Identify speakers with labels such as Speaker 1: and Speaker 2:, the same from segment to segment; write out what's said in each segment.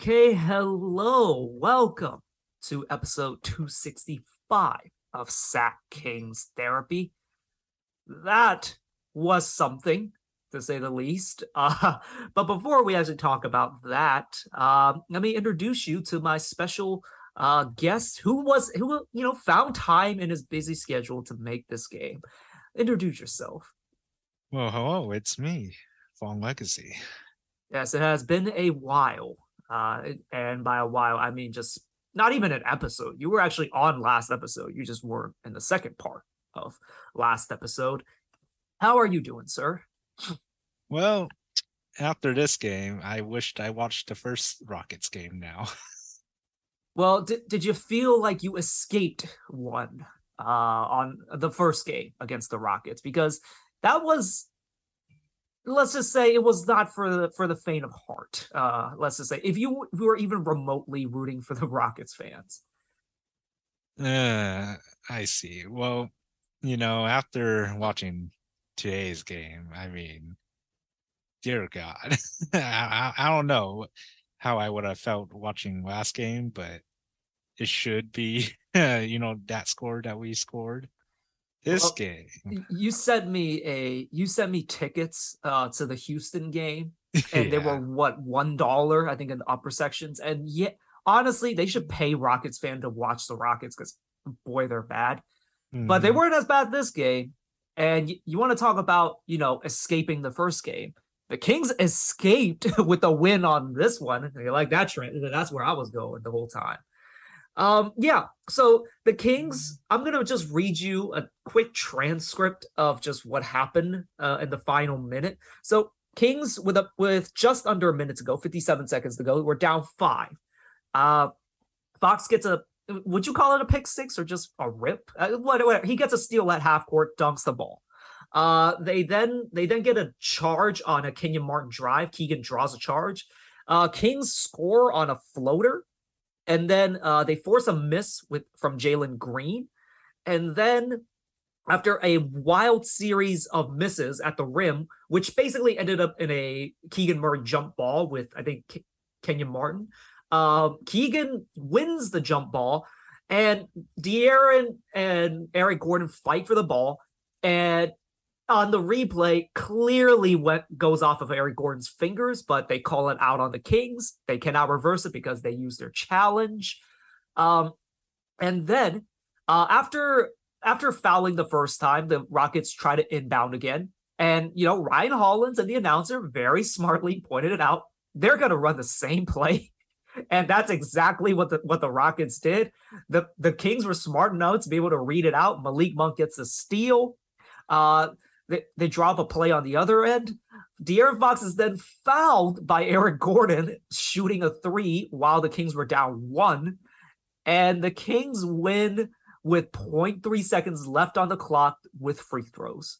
Speaker 1: Okay, hello. Welcome to episode 265 of Sack Kings Therapy. That was something, to say the least. Uh, but before we actually talk about that, um, let me introduce you to my special uh, guest who was who you know found time in his busy schedule to make this game. Introduce yourself.
Speaker 2: Well, hello, it's me, Fong Legacy.
Speaker 1: Yes, it has been a while. Uh, and by a while, I mean just not even an episode. You were actually on last episode. You just weren't in the second part of last episode. How are you doing, sir?
Speaker 2: Well, after this game, I wished I watched the first Rockets game now.
Speaker 1: Well, did, did you feel like you escaped one uh, on the first game against the Rockets? Because that was let's just say it was not for the for the faint of heart. Uh, let's just say if you, were even remotely rooting for the Rockets fans.
Speaker 2: Uh, I see. Well, you know, after watching today's game, I mean, dear God, I, I don't know how I would have felt watching last game, but it should be, you know, that score that we scored this well, game.
Speaker 1: You sent me a you sent me tickets uh to the Houston game and yeah. they were what one dollar I think in the upper sections and yet honestly they should pay Rockets fan to watch the Rockets because boy they're bad mm-hmm. but they mm-hmm. weren't as bad this game and you, you want to talk about you know escaping the first game the Kings escaped with a win on this one you like that trend that's where I was going the whole time um, yeah. So the Kings, I'm gonna just read you a quick transcript of just what happened uh, in the final minute. So Kings with a with just under a minute to go, 57 seconds to go, we're down five. Uh, Fox gets a would you call it a pick six or just a rip? Uh, whatever. He gets a steal at half court, dunks the ball. Uh, they then they then get a charge on a Kenyon Martin drive. Keegan draws a charge. Uh, Kings score on a floater and then uh, they force a miss with from Jalen Green, and then after a wild series of misses at the rim, which basically ended up in a Keegan Murray jump ball with I think K- Kenyon Martin, uh, Keegan wins the jump ball, and De'Aaron and Eric Gordon fight for the ball, and on the replay clearly went goes off of Eric Gordon's fingers, but they call it out on the Kings. They cannot reverse it because they use their challenge. Um, and then uh, after after fouling the first time, the Rockets try to inbound again. And you know, Ryan Hollins and the announcer very smartly pointed it out. They're gonna run the same play. And that's exactly what the what the Rockets did. The the Kings were smart enough to be able to read it out. Malik Monk gets a steal. Uh, they, they drop a play on the other end. De'Aaron Fox is then fouled by Eric Gordon shooting a three while the Kings were down one. And the Kings win with 0.3 seconds left on the clock with free throws.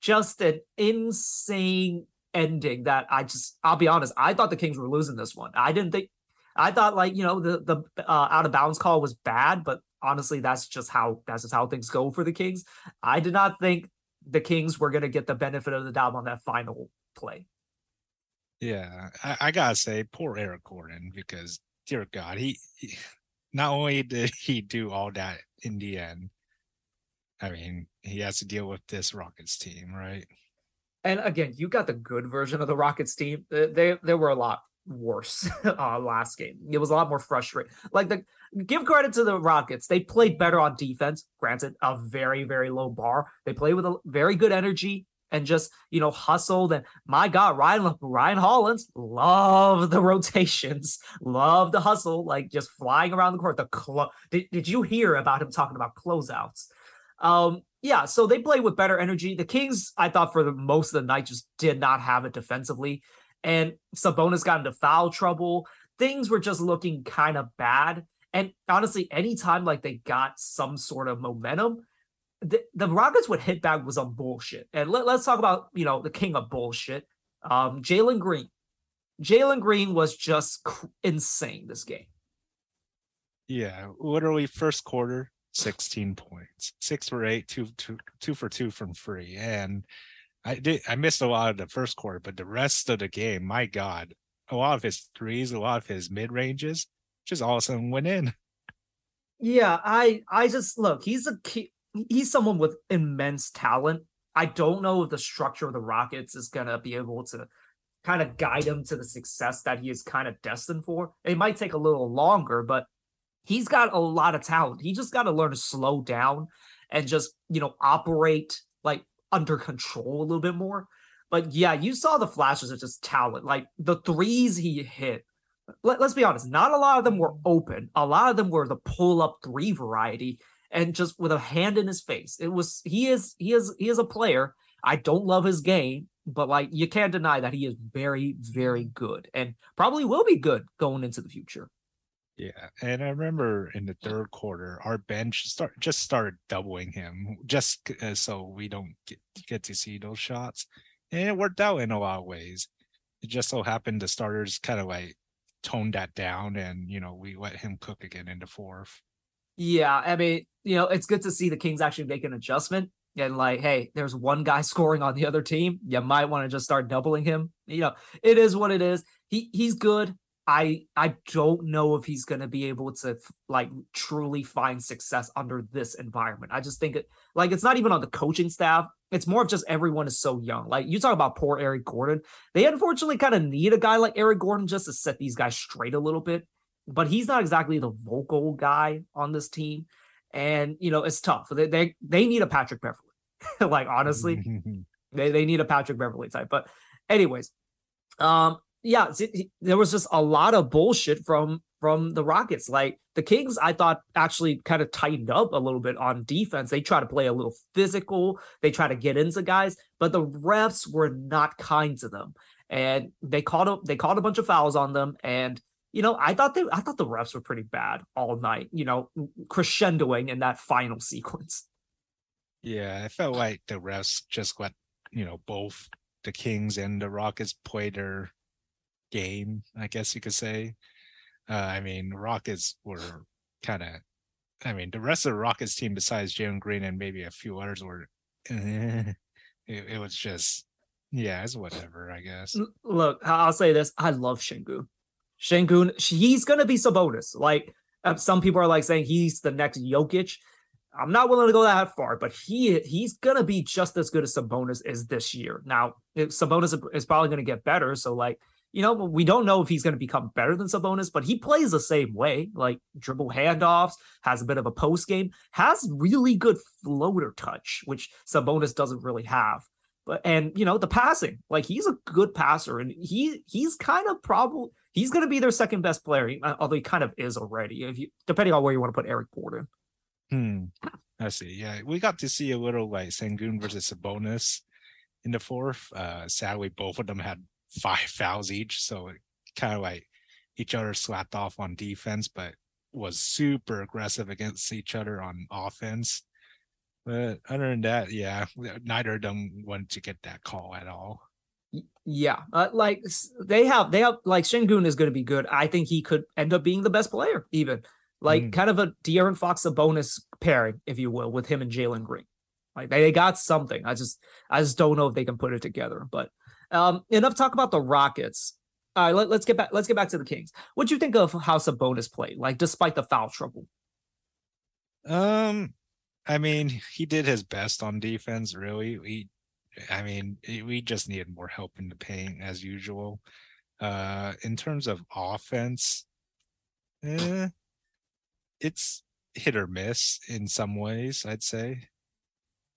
Speaker 1: Just an insane ending that I just, I'll be honest, I thought the Kings were losing this one. I didn't think, I thought like, you know, the, the uh, out of bounds call was bad, but honestly, that's just how, that's just how things go for the Kings. I did not think the Kings were going to get the benefit of the doubt on that final play.
Speaker 2: Yeah, I, I, gotta say, poor Eric Gordon, because dear God, he, he not only did he do all that in the end, I mean, he has to deal with this Rockets team, right?
Speaker 1: And again, you got the good version of the Rockets team. They they were a lot worse uh, last game. It was a lot more frustrating. Like the give credit to the Rockets. They played better on defense. Granted, a very very low bar. They played with a very good energy and just you know hustled. And my God, Ryan Ryan Hollins love the rotations, love the hustle, like just flying around the court. The clo- did, did you hear about him talking about closeouts? Um, yeah, so they played with better energy. The Kings, I thought for the most of the night, just did not have it defensively and Sabonis got into foul trouble. Things were just looking kind of bad. And honestly, anytime like they got some sort of momentum, the, the Rockets would hit back was on bullshit. And let, us talk about, you know, the king of bullshit. Um, Jalen Green. Jalen Green was just cr- insane this game.
Speaker 2: Yeah, literally first quarter, 16 points, six for eight, two, two, two for two from free. And I did I missed a lot of the first quarter, but the rest of the game, my God, a lot of his threes, a lot of his mid ranges, just all of a sudden went in.
Speaker 1: Yeah, I I just look, he's a key, he's someone with immense talent. I don't know if the structure of the Rockets is gonna be able to kind of guide him to the success that he is kind of destined for. It might take a little longer, but he's got a lot of talent. He just got to learn to slow down and just, you know, operate like under control a little bit more. But yeah, you saw the flashes of just talent. Like the threes he hit. Let, us be honest, not a lot of them were open. A lot of them were the pull up three variety and just with a hand in his face. It was he is he is he is a player. I don't love his game, but like you can't deny that he is very very good and probably will be good going into the future.
Speaker 2: Yeah, and I remember in the third quarter, our bench start just started doubling him just uh, so we don't get, get to see those shots, and it worked out in a lot of ways. It just so happened the starters kind of like toned that down, and you know we let him cook again in the fourth.
Speaker 1: Yeah, I mean, you know, it's good to see the Kings actually make an adjustment and like, hey, there's one guy scoring on the other team. You might want to just start doubling him. You know, it is what it is. He he's good. I I don't know if he's going to be able to like truly find success under this environment. I just think it like it's not even on the coaching staff. It's more of just everyone is so young. Like you talk about poor Eric Gordon. They unfortunately kind of need a guy like Eric Gordon just to set these guys straight a little bit. But he's not exactly the vocal guy on this team. And you know, it's tough. They they, they need a Patrick Beverly. like honestly, they, they need a Patrick Beverly type. But anyways, um, yeah, there was just a lot of bullshit from from the Rockets. Like the Kings, I thought actually kind of tightened up a little bit on defense. They try to play a little physical. They try to get into guys, but the refs were not kind to them, and they called up they called a bunch of fouls on them. And you know, I thought they I thought the refs were pretty bad all night. You know, crescendoing in that final sequence.
Speaker 2: Yeah, I felt like the refs just let you know both the Kings and the Rockets play their game, I guess you could say. Uh, I mean, Rockets were kind of, I mean, the rest of the Rockets team, besides Jalen Green and maybe a few others, were, it, it, was just, yeah, it's whatever, I guess.
Speaker 1: Look, I'll say this: I love Sengun. Sengun, he's gonna be Sabonis. Like uh, some people are like saying he's the next Jokic. I'm not willing to go that far, but he he's gonna be just as good as Sabonis is this year. Now, Sabonis is probably gonna get better, so like you know, we don't know if he's going to become better than Sabonis, but he plays the same way, like dribble handoffs, has a bit of a post game, has really good floater touch, which Sabonis doesn't really have. But and you know the passing, like he's a good passer, and he he's kind of probably he's going to be their second best player, although he kind of is already. If you depending on where you want to put Eric Gordon.
Speaker 2: Hmm. I see. Yeah, we got to see a little like Sengun versus Sabonis in the fourth. Uh, sadly, both of them had five fouls each. So it kind of like each other slapped off on defense, but was super aggressive against each other on offense. But other than that, yeah, neither of them wanted to get that call at all.
Speaker 1: Yeah, uh, like they have, they have like Sengun is going to be good. I think he could end up being the best player, even like mm. kind of a De'Aaron Fox Sabonis pairing, if you will, with him and Jalen Green. Like they, they got something. I just, I just don't know if they can put it together. But um, enough talk about the Rockets. All right, let, us get back. Let's get back to the Kings. What do you think of how Sabonis played? Like, despite the foul trouble.
Speaker 2: Um, I mean, he did his best on defense. Really, we, I mean, we just needed more help in the paint as usual. Uh, in terms of offense, eh, it's hit or miss in some ways. I'd say.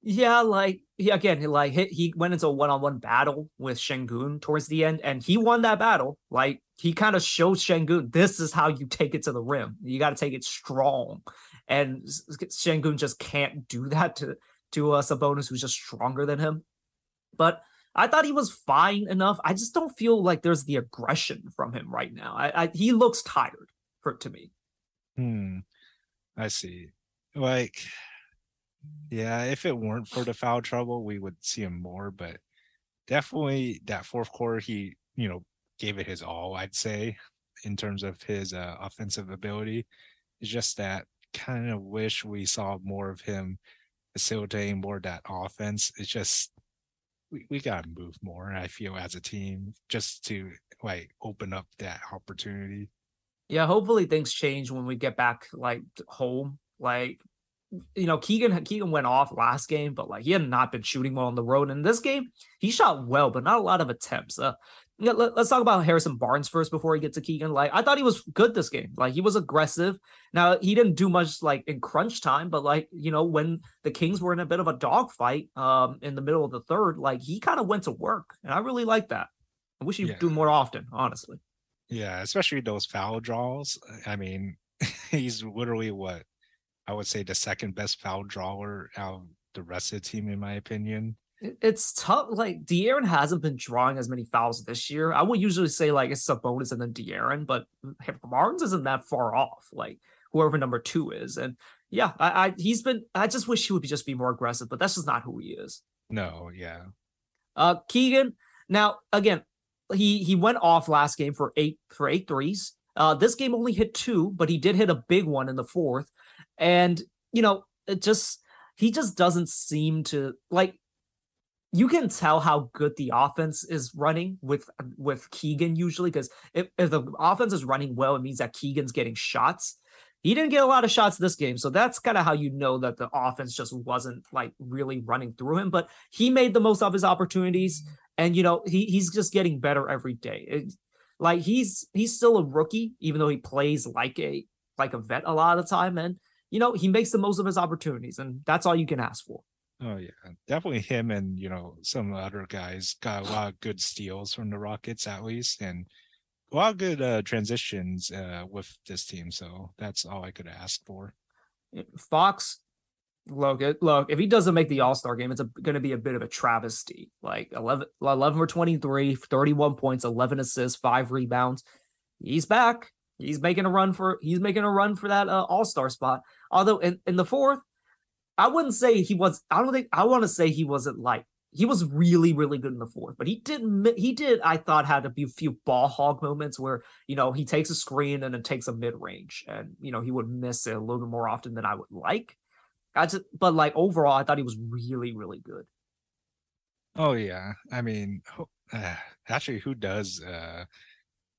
Speaker 1: Yeah, like he again, like he, he went into a one-on-one battle with Sengun towards the end, and he won that battle. Like he kind of showed Sengun, this is how you take it to the rim. You got to take it strong, and Sengun just can't do that to to uh, Sabonis, who's just stronger than him. But I thought he was fine enough. I just don't feel like there's the aggression from him right now. I, I he looks tired for to me.
Speaker 2: Hmm. I see. Like yeah, if it weren't for the foul trouble, we would see him more. But definitely that fourth quarter, he you know gave it his all. I'd say in terms of his uh, offensive ability. It's just that kind of wish we saw more of him facilitating more that offense. It's just we, we gotta move more. I feel as a team just to like open up that opportunity.
Speaker 1: Yeah, hopefully things change when we get back like home. Like you know, Keegan Keegan went off last game, but like he had not been shooting well on the road. In this game, he shot well, but not a lot of attempts. Uh, let, us talk about Harrison Barnes first before we get to Keegan. Like I thought he was good this game. Like he was aggressive. Now he didn't do much like in crunch time, but like you know when the Kings were in a bit of a dogfight um in the middle of the third, like he kind of went to work, and I really like that. I wish he'd yeah. do more often, honestly.
Speaker 2: Yeah, especially those foul draws. I mean, he's literally what I would say the second best foul drawer out of the rest of the team, in my opinion
Speaker 1: it's tough. Like De'Aaron hasn't been drawing as many fouls this year. I would usually say like it's Sabonis and then De'Aaron, but Barnes isn't that far off. Like whoever number two is, and yeah, I, I he's been. I just wish he would be just be more aggressive, but that's just not who he is.
Speaker 2: No, yeah.
Speaker 1: Uh, Keegan. Now again, he he went off last game for eight for eight threes. Uh, this game only hit two, but he did hit a big one in the fourth, and you know it just he just doesn't seem to like you can tell how good the offense is running with with Keegan usually because if, if the offense is running well, it means that Keegan's getting shots. He didn't get a lot of shots this game, so that's kind of how you know that the offense just wasn't like really running through him. But he made the most of his opportunities, and you know he he's just getting better every day. It, like he's he's still a rookie, even though he plays like a like a vet a lot of the time, and you know he makes the most of his opportunities, and that's all you can ask for.
Speaker 2: Oh yeah, definitely him and you know some other guys got a lot of good steals from the Rockets at least, and a lot of good uh, transitions uh, with this team. So that's all I could ask for.
Speaker 1: Fox, look, look, if he doesn't make the All Star game, it's going to be a bit of a travesty. Like 11, 11 for 23, 31 points, 11 assists, five rebounds. He's back. He's making a run for he's making a run for that uh, All Star spot. Although in, in the fourth, I wouldn't say he was. I don't think I want to say he wasn't like he was really really good in the fourth, but he didn't. he did I thought had a few ball hog moments where you know he takes a screen and then takes a mid range, and you know he would miss it a little bit more often than I would like. I just but like overall, I thought he was really really good.
Speaker 2: Oh yeah, I mean, uh, actually, who does uh,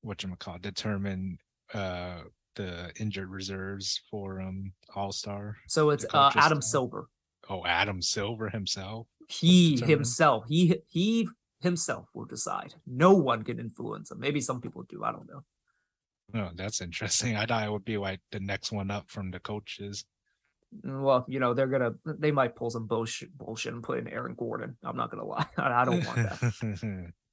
Speaker 2: what you call determine uh the injured reserves for um All Star.
Speaker 1: So it's uh, Adam Silver.
Speaker 2: Oh, Adam Silver himself.
Speaker 1: He himself. He he himself will decide. No one can influence him. Maybe some people do. I don't know.
Speaker 2: Oh, that's interesting. I thought it would be like the next one up from the coaches.
Speaker 1: Well, you know, they're gonna they might pull some bullshit bullshit and put in Aaron Gordon. I'm not gonna lie. I don't want that.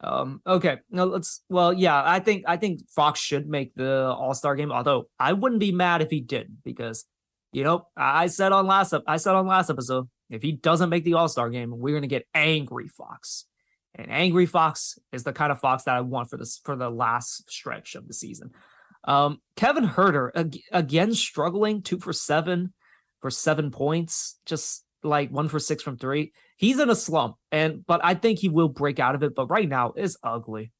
Speaker 1: Um, okay, now let's. Well, yeah, I think I think Fox should make the All Star game. Although I wouldn't be mad if he didn't, because you know I said on last I said on last episode if he doesn't make the All Star game, we're gonna get angry Fox, and angry Fox is the kind of Fox that I want for this for the last stretch of the season. Um, Kevin Huerter ag- again struggling, two for seven for seven points, just like one for six from three he's in a slump, and but I think he will break out of it. But right now, it's ugly.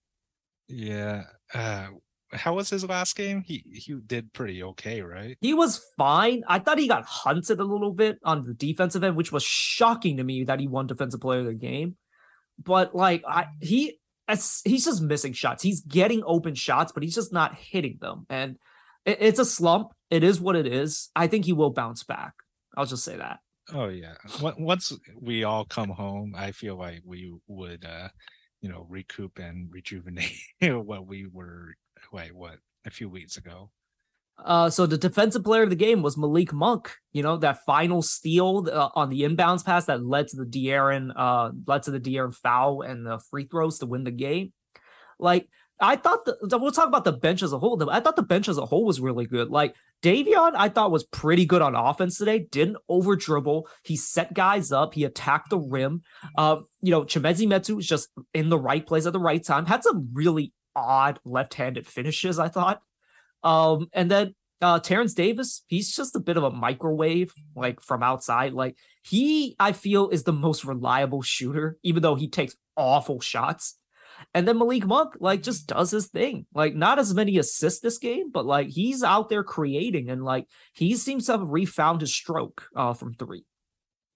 Speaker 2: Yeah. Uh, how was his last game? He he did pretty okay, right?
Speaker 1: He was fine. I thought he got hunted a little bit on the defensive end, which was shocking to me that he won defensive player of the game. But like I he as he's just missing shots. He's getting open shots, but he's just not hitting them. And it, it's a slump. It is what it is. I think he will bounce back. I'll just say that.
Speaker 2: Oh yeah. Once we all come home, I feel like we would, uh, you know, recoup and rejuvenate what we were. Wait, what? A few weeks ago.
Speaker 1: Uh, so the defensive player of the game was Malik Monk. You know that final steal uh, on the inbounds pass that led to the De'Aaron, uh, led to the De'Aaron foul and the free throws to win the game. Like I thought the, we'll talk about the bench as a whole. I thought the bench as a whole was really good. Like Davion, I thought was pretty good on offense today. Didn't over dribble. He set guys up. He attacked the rim. Uh, you know, Chimezie Metu was just in the right place at the right time. Had some really odd left-handed finishes. I thought. Um, and then uh Terence Davis, he's just a bit of a microwave, like from outside. Like he, I feel, is the most reliable shooter, even though he takes awful shots. And then Malik Monk like just does his thing. Like not as many assists this game, but like he's out there creating and like he seems to have refound his stroke uh, from three.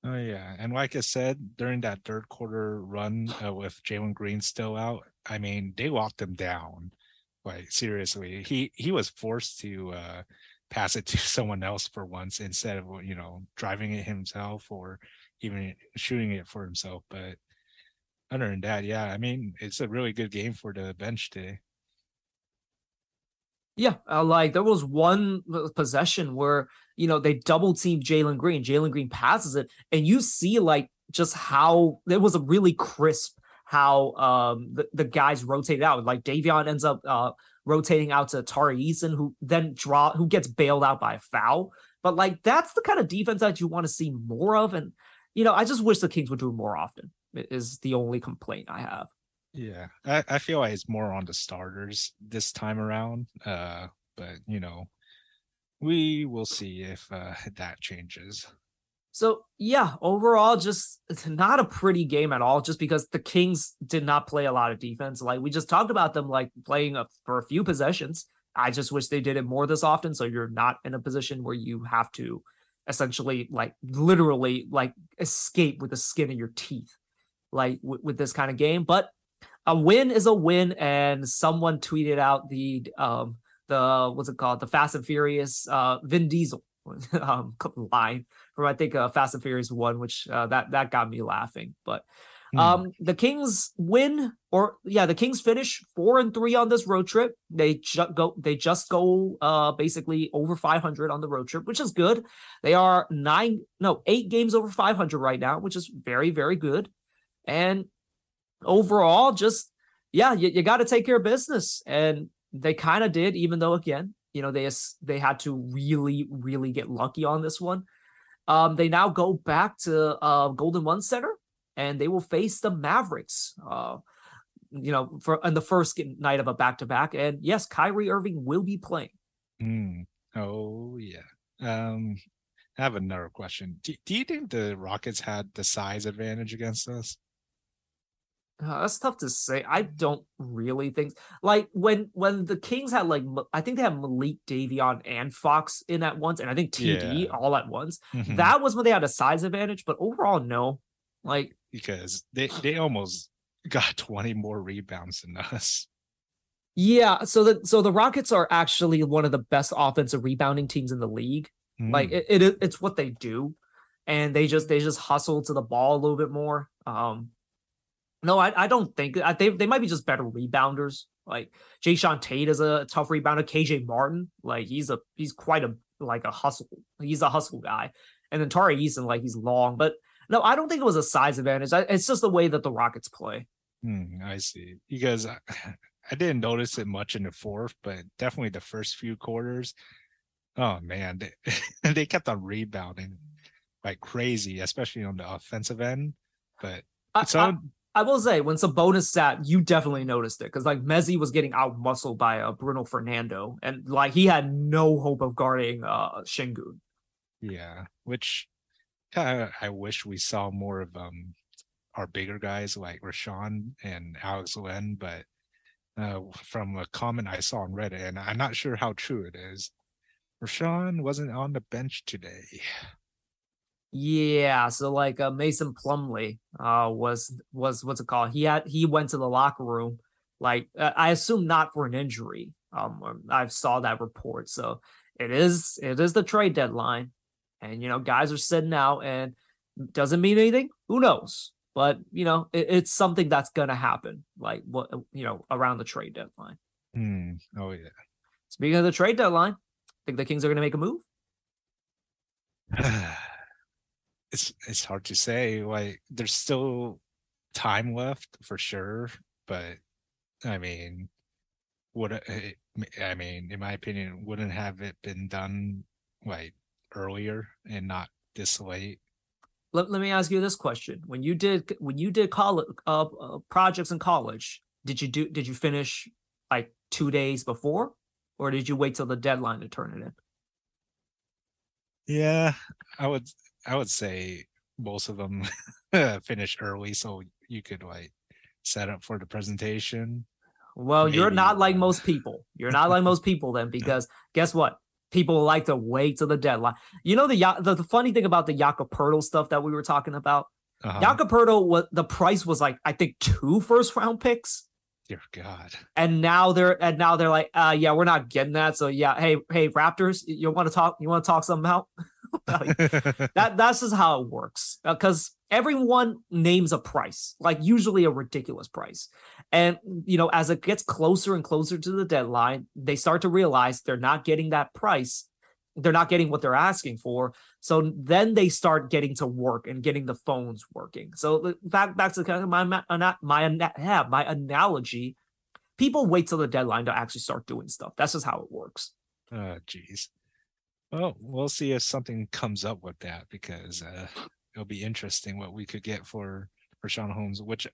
Speaker 2: Oh yeah, and like I said, during that third quarter run uh, with Jalen Green still out, I mean they locked him down. Like seriously, he he was forced to uh, pass it to someone else for once instead of you know driving it himself or even shooting it for himself. But other than that, yeah, I mean it's a really good game for the bench today.
Speaker 1: Yeah, uh, like there was one possession where you know they double team Jalen Green. Jalen Green passes it, and you see like just how it was a really crisp how um the, the guys rotated out. Like Davion ends up uh rotating out to Tari Eason, who then draw who gets bailed out by a foul. But like that's the kind of defense that you want to see more of. And you know, I just wish the Kings would do more often. Is the only complaint I have.
Speaker 2: Yeah, I, I feel like it's more on the starters this time around. Uh, but you know, we will see if uh, that changes.
Speaker 1: So yeah, overall, just not a pretty game at all. Just because the Kings did not play a lot of defense. Like we just talked about them, like playing a, for a few possessions. I just wish they did it more this often. So you're not in a position where you have to essentially, like, literally, like escape with the skin of your teeth, like w- with this kind of game. But a win is a win, and someone tweeted out the um the what's it called the Fast and Furious uh Vin Diesel um line from I think uh, Fast and Furious one, which uh, that that got me laughing. But hmm. um mm. the Kings win or yeah the Kings finish four and three on this road trip. They just go they just go uh basically over 500 on the road trip, which is good. They are nine no eight games over 500 right now, which is very very good. And overall, just yeah, you, you got to take care of business, and they kind of did, even though again, you know, they they had to really, really get lucky on this one. Um, they now go back to uh, Golden One Center, and they will face the Mavericks. Uh, you know, for on the first night of a back to back, and yes, Kyrie Irving will be playing.
Speaker 2: Mm. Oh yeah. Um, I have another question. Do, do you think the Rockets had the size advantage against us?
Speaker 1: Uh, that's tough to say. I don't really think like when when the Kings had like I think they had Malik Davion and Fox in at once, and I think TD yeah. all at once. Mm-hmm. That was when they had a size advantage, but overall, no. Like
Speaker 2: because they they almost got twenty more rebounds than us.
Speaker 1: Yeah, so the so the Rockets are actually one of the best offensive rebounding teams in the league. Mm. Like it, it it's what they do, and they just they just hustle to the ball a little bit more. Um, no, I, I don't think I, they they might be just better rebounders. Like Jae'Sean Tate is a tough rebounder. KJ Martin, like he's a he's quite a like a hustle. He's a hustle guy. And then Tari Eason, like he's long. But no, I don't think it was a size advantage. It's just the way that the Rockets play.
Speaker 2: Hmm, I see. Because I, I didn't notice it much in the fourth, but definitely the first few quarters. Oh man, they, they kept on rebounding like crazy, especially on the offensive end. But
Speaker 1: I, on I will say when Sabonis sat, you definitely noticed it because like Mezzi was getting out muscled by uh, Bruno Fernando, and like he had no hope of guarding uh Sengun.
Speaker 2: Yeah, which I wish we saw more of um our bigger guys like Richaun and Alex Len, but uh, from a comment I saw on Reddit, and I'm not sure how true it is, Richaun wasn't on the bench today.
Speaker 1: Yeah, so like uh, Mason Plumlee uh was was what's it called? He had he went to the locker room like uh, I assume not for an injury. Um I saw that report. So it is it is the trade deadline and you know guys are sitting out and doesn't mean anything. Who knows? But you know it, it's something that's gonna happen like what you know around the trade deadline.
Speaker 2: Hmm. Oh yeah.
Speaker 1: Speaking of the trade deadline, I think the Kings are gonna make a move?
Speaker 2: it's it's hard to say. Like there's still time left for sure, but I mean, would it, I mean, in my opinion, wouldn't have it been done like earlier and not this late?
Speaker 1: Let, let me ask you this question: When you did when you did college uh, uh, projects in college, did you do did you finish like two days before, or did you wait till the deadline to turn it in?
Speaker 2: Yeah, I would I would say most of them finish early so you could like set up for the presentation.
Speaker 1: Well, Maybe. you're not like most people. You're not like most people then because guess what? people like to wait till the deadline. You know the the, the funny thing about the Jakob stuff that we were talking about. Uh-huh. Jakob what the price was like, I think two first round picks.
Speaker 2: Dear God.
Speaker 1: And now they're and now they're like, uh, yeah, we're not getting that. So yeah, hey, hey, Raptors, you want to talk? You want to talk something out? like, that that's just how it works because uh, everyone names a price, like usually a ridiculous price. And you know, as it gets closer and closer to the deadline, they start to realize they're not getting that price. They're not getting what they're asking for. So then they start getting to work and getting the phones working. So back back to kind of my my my, yeah, my analogy. People wait till the deadline to actually start doing stuff. That's just how it works.
Speaker 2: Oh, geez. Well, we'll see if something comes up with that because uh, it'll be interesting what we could get for for Sean Holmes, which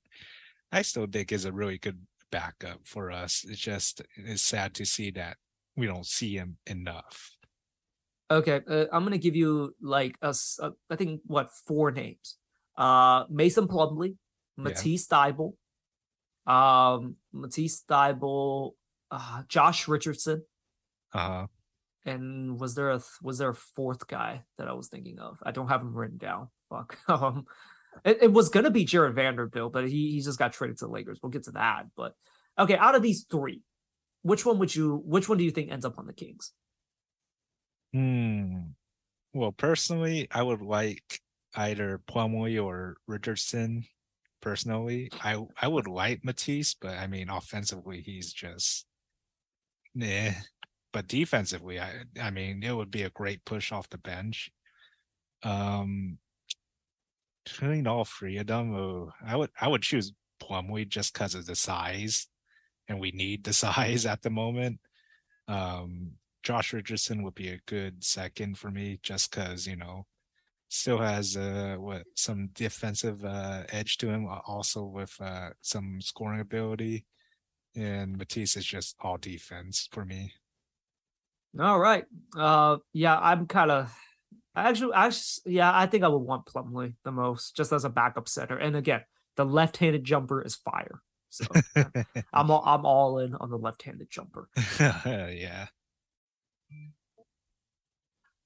Speaker 2: I still think is a really good backup for us. It's just it's sad to see that we don't see him enough.
Speaker 1: Okay, uh, I'm gonna give you like a, a I think what four names: uh, Mason Plumlee, Matisse yeah. Um, Matisse Thybulle, uh, Josh Richardson.
Speaker 2: Uh huh.
Speaker 1: And was there a was there a fourth guy that I was thinking of? I don't have him written down. Fuck. Um, it, it was gonna be Jared Vanderbilt, but he he just got traded to the Lakers. We'll get to that. But okay, out of these three, which one would you? Which one do you think ends up on the Kings?
Speaker 2: Hmm. Well, personally, I would like either Plumlee or Richardson. Personally, I I would like Matisse, but I mean, offensively, he's just nah. But defensively, I I mean, it would be a great push off the bench. Um, between all three of them, oh, I would I would choose Plumlee just because of the size, and we need the size at the moment. Um, Josh Richardson would be a good second for me, just because you know still has uh what some defensive uh edge to him, also with uh some scoring ability, and Matisse is just all defense for me.
Speaker 1: All right, uh, yeah, I'm kind of Actually, actually, yeah, I think I would want Plumlee the most, just as a backup center. And again, the left-handed jumper is fire. So I'm all, I'm all in on the left-handed jumper.
Speaker 2: yeah.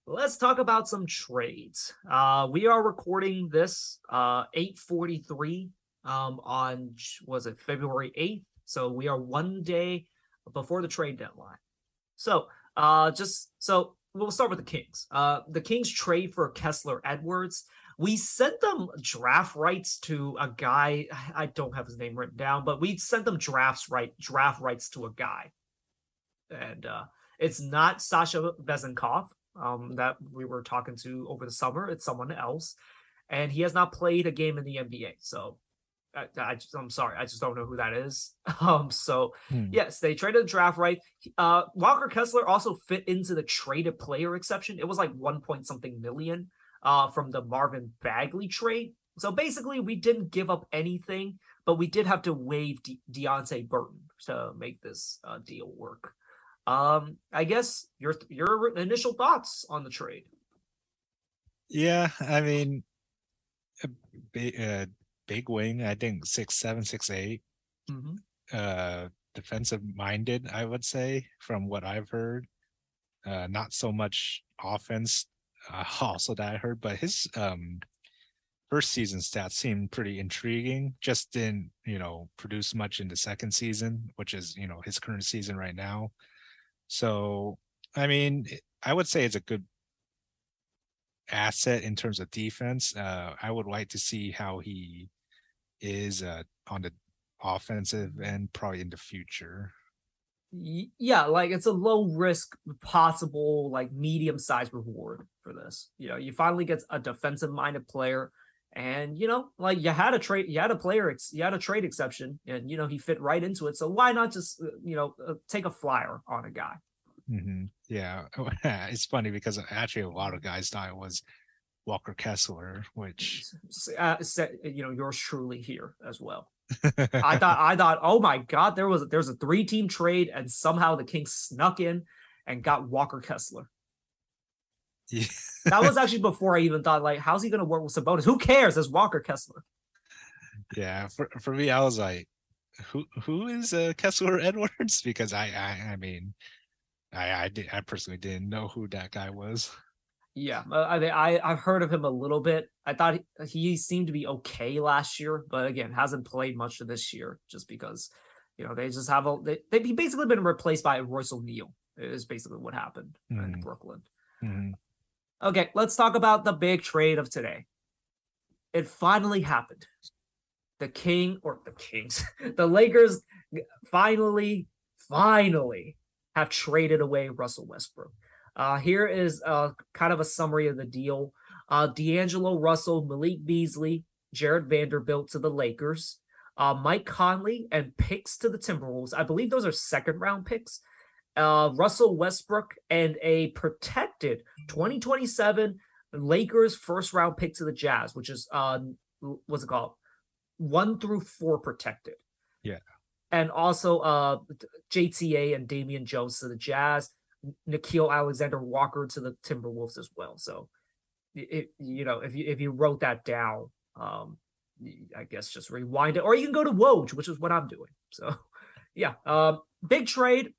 Speaker 1: Let's talk about some trades. Uh, we are recording this uh 8:43 um on was it February 8th. So we are one day before the trade deadline. So uh just so we'll start with the Kings. Uh, the Kings trade for Kessler Edwards. We sent them draft rights to a guy. I don't have his name written down, but we sent them drafts right draft rights to a guy, and uh, it's not Sasha Vezenkov um, that we were talking to over the summer. It's someone else, and he has not played a game in the NBA. So I, I just, I'm sorry, I just don't know who that is. Um, so hmm. yes, they traded the draft right. Uh, Walker Kessler also fit into the traded player exception. It was like one point something million uh, from the Marvin Bagley trade. So basically, we didn't give up anything, but we did have to waive De- Deonte Burton to make this uh, deal work. Um, I guess your your initial thoughts on the trade.
Speaker 2: Yeah, I mean, uh, big wing. I think six seven, six eight. Mm-hmm. Uh, defensive minded, I would say, from what I've heard. Uh, not so much offense, uh, also that I heard, but his um first season stats seem pretty intriguing. Just didn't, you know, produce much in the second season, which is, you know, his current season right now. So, I mean, I would say it's a good asset in terms of defense. Uh, I would like to see how he is uh, on the offensive end probably in the future.
Speaker 1: Yeah, like it's a low risk, possible like medium sized reward for this. You know, you finally get a defensive minded player, and you know, like you had a trade, you had a player, it's you had a trade exception, and you know he fit right into it. So why not just uh, you know uh, take a flyer on a guy?
Speaker 2: Mm-hmm. Yeah, it's funny because actually a lot of guys thought it was Walker Kessler, which
Speaker 1: uh, you know yours truly here as well. I thought I thought oh my god there was there's a three team trade and somehow the Kings snuck in and got Walker Kessler. Yeah. that was actually before I even thought like how's he going to work with Sabonis? Who cares? There's Walker Kessler.
Speaker 2: Yeah, for for me I was like who who is uh, Kessler Edwards because I I I mean I I did I personally didn't know who that guy was.
Speaker 1: Yeah, uh, I I I've heard of him a little bit. I thought he, he seemed to be okay last year, but again, hasn't played much of this year just because you know they just have a they they basically been replaced by Royce O'Neale. Is basically what happened mm. in Brooklyn. Mm. Okay, let's talk about the big trade of today. It finally happened. The King or the Kings, the Lakers finally, finally have traded away Russell Westbrook. Uh, here is uh, kind of a summary of the deal. Uh, D'Angelo Russell, Malik Beasley, Jared Vanderbilt to the Lakers, uh, Mike Conley, and picks to the Timberwolves. I believe those are second round picks. Uh, Russell Westbrook and a protected 2027 Lakers first round pick to the Jazz, which is uh, what's it called? One through four protected.
Speaker 2: Yeah.
Speaker 1: And also uh JTA and Damian Jones to the Jazz. Nickeil Alexander Walker to the Timberwolves as well. So, it, you know, if you if you wrote that down, um, I guess just rewind it, or you can go to Woj, which is what I'm doing. So, yeah, um, big trade.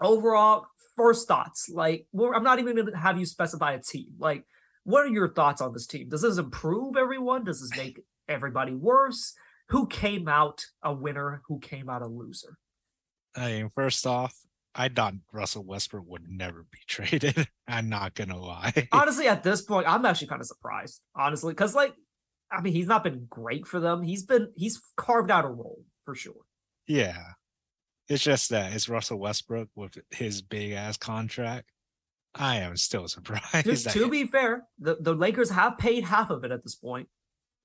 Speaker 1: Overall, first thoughts. Like, well, I'm not even to have you specify a team. Like, what are your thoughts on this team? Does this improve everyone? Does this make everybody worse? Who came out a winner? Who came out a loser?
Speaker 2: I mean, first off, I thought Russell Westbrook would never be traded. I'm not gonna lie.
Speaker 1: Honestly, at this point, I'm actually kind of surprised. Honestly, because like, I mean, he's not been great for them. He's been he's carved out a role for sure.
Speaker 2: Yeah, it's just that it's Russell Westbrook with his big ass contract. I am still surprised.
Speaker 1: Just to be fair, the, the Lakers have paid half of it at this point.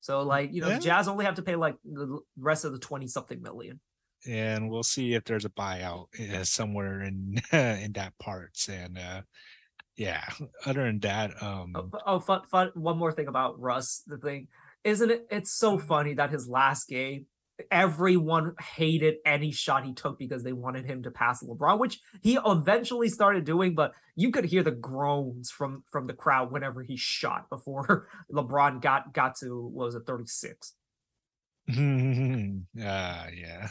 Speaker 1: So like, you know, yeah. the Jazz only have to pay like the rest of the 20 something million
Speaker 2: and we'll see if there's a buyout uh, somewhere in in that parts and uh yeah other than that um
Speaker 1: oh, oh fun, fun one more thing about russ the thing isn't it it's so funny that his last game everyone hated any shot he took because they wanted him to pass lebron which he eventually started doing but you could hear the groans from from the crowd whenever he shot before lebron got got to what was it 36
Speaker 2: uh, yeah.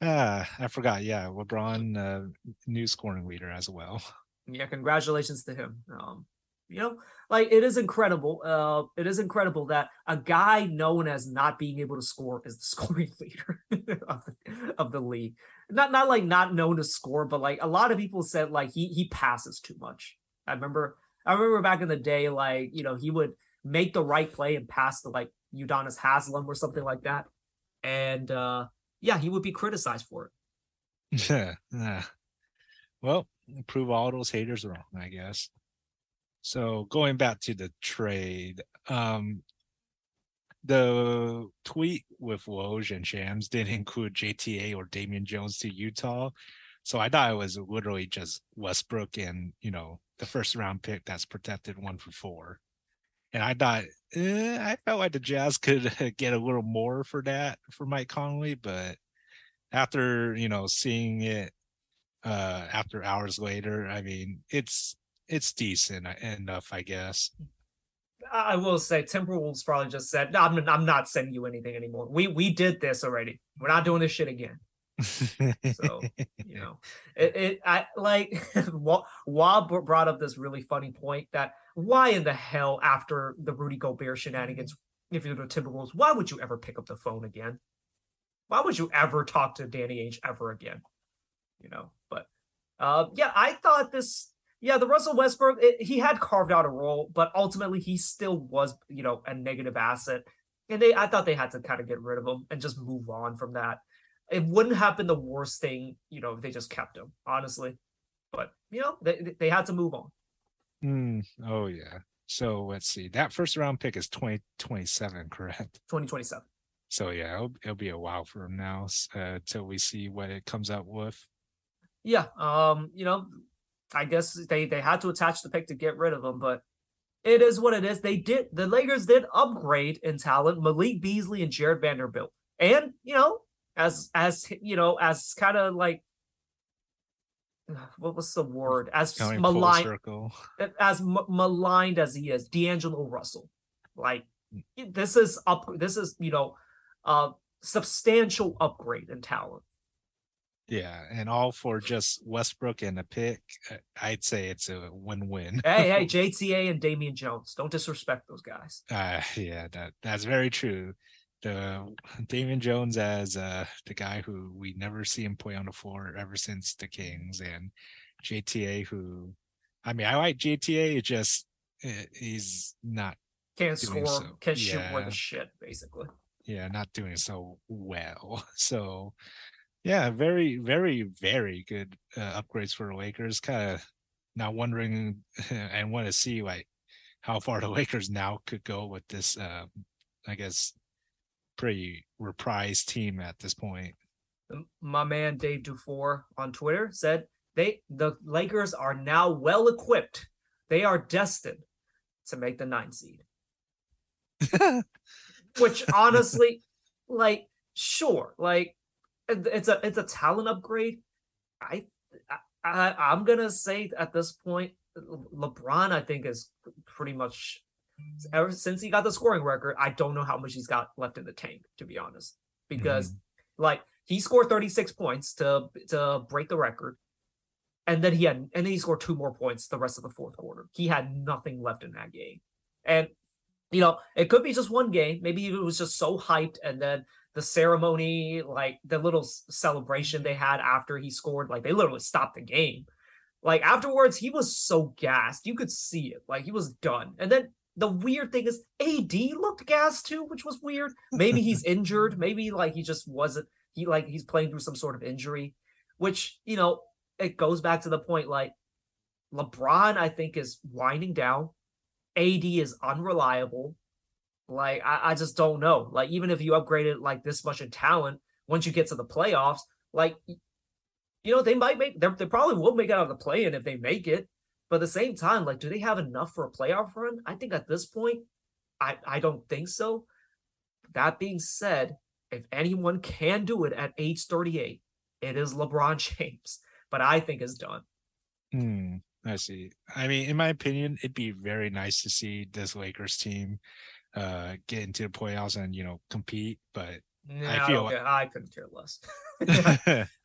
Speaker 2: Uh, I forgot. Yeah, LeBron, uh, new scoring leader as well.
Speaker 1: Yeah, congratulations to him. Um, you know, like it is incredible. Uh, it is incredible that a guy known as not being able to score is the scoring leader of, the, of the league. Not not like not known to score, but like a lot of people said like he he passes too much. I remember I remember back in the day, like you know, he would make the right play and pass the like Udonis Haslem or something like that. And uh, yeah, he would be criticized for
Speaker 2: it. Yeah. well, prove all those haters wrong, I guess. So going back to the trade, um, the tweet with Woj and Shams didn't include JTA or Damian Jones to Utah. So I thought it was literally just Westbrook and, you know, the first round pick that's protected one for four and I thought eh, I felt like the Jazz could get a little more for that for Mike Conley, but after you know seeing it uh after hours later, I mean it's it's decent enough, I guess.
Speaker 1: I will say Timberwolves probably just said, no, I'm, I'm not sending you anything anymore. We we did this already. We're not doing this shit again. So you know, it, it I like Wab brought up this really funny point that why in the hell after the Rudy Gobert shenanigans, if you're the Timberwolves, why would you ever pick up the phone again? Why would you ever talk to Danny Ainge ever again? You know, but uh, yeah, I thought this. Yeah, the Russell Westbrook, it, he had carved out a role, but ultimately he still was, you know, a negative asset. And they, I thought they had to kind of get rid of him and just move on from that. It wouldn't have been the worst thing, you know, if they just kept him, honestly. But you know, they they had to move on.
Speaker 2: Mm, oh yeah. So let's see. That first round pick is 2027, correct?
Speaker 1: 2027.
Speaker 2: So yeah, it'll, it'll be a while for him now uh, till we see what it comes out with.
Speaker 1: Yeah. Um, you know, I guess they they had to attach the pick to get rid of him, but it is what it is. They did the Lakers did upgrade in talent Malik Beasley and Jared Vanderbilt. And, you know, as as you know, as kind of like what was the word as maligned as m- maligned as he is d'angelo russell like mm. this is up this is you know a substantial upgrade in talent
Speaker 2: Yeah, and all for just Westbrook and a pick. I'd say it's a win-win.
Speaker 1: hey, hey, JTA and Damian Jones. Don't disrespect those guys.
Speaker 2: Uh, yeah, that that's very true. The Damian Jones as uh the guy who we never see him play on the floor ever since the Kings, and JTA who, I mean, I like JTA. It just eh, he's not,
Speaker 1: Can't score,
Speaker 2: so,
Speaker 1: can shoot worth
Speaker 2: yeah.
Speaker 1: a shit, basically.
Speaker 2: yeah, not doing so well. So, yeah, very, very, very good uh, upgrades for the Lakers. Kind of now wondering and want to see like how far the Lakers now could go with this. Uh, I guess pretty reprised team at this point.
Speaker 1: My man Dave Dufour on Twitter said they the Lakers are now well equipped. They are destined to make the nine seed. Which honestly, like, sure, like it's a it's a talent upgrade. I, I I'm gonna say at this point, LeBron I think is pretty much ever since he got the scoring record. I don't know how much he's got left in the tank to be honest, because mm-hmm. like he scored 36 points to to break the record. And then he had and then he scored two more points the rest of the fourth quarter. He had nothing left in that game. And you know, it could be just one game. Maybe it was just so hyped and then the ceremony, like the little celebration they had after he scored, like they literally stopped the game. Like afterwards, he was so gassed. You could see it. Like he was done. And then the weird thing is AD looked gassed too, which was weird. Maybe he's injured. Maybe like he just wasn't he like he's playing through some sort of injury, which you know, it goes back to the point like LeBron, I think, is winding down. AD is unreliable. Like I, I just don't know. Like even if you upgraded like this much in talent, once you get to the playoffs, like you know, they might make they they probably will make it out of the play in if they make it. But at the same time, like, do they have enough for a playoff run? I think at this point, I I don't think so. That being said, if anyone can do it at age 38, it is LeBron James. But I think is done.
Speaker 2: Hmm, I see. I mean, in my opinion, it'd be very nice to see this Lakers team uh get into the playoffs and you know compete, but
Speaker 1: No,
Speaker 2: I feel
Speaker 1: okay, I couldn't care less.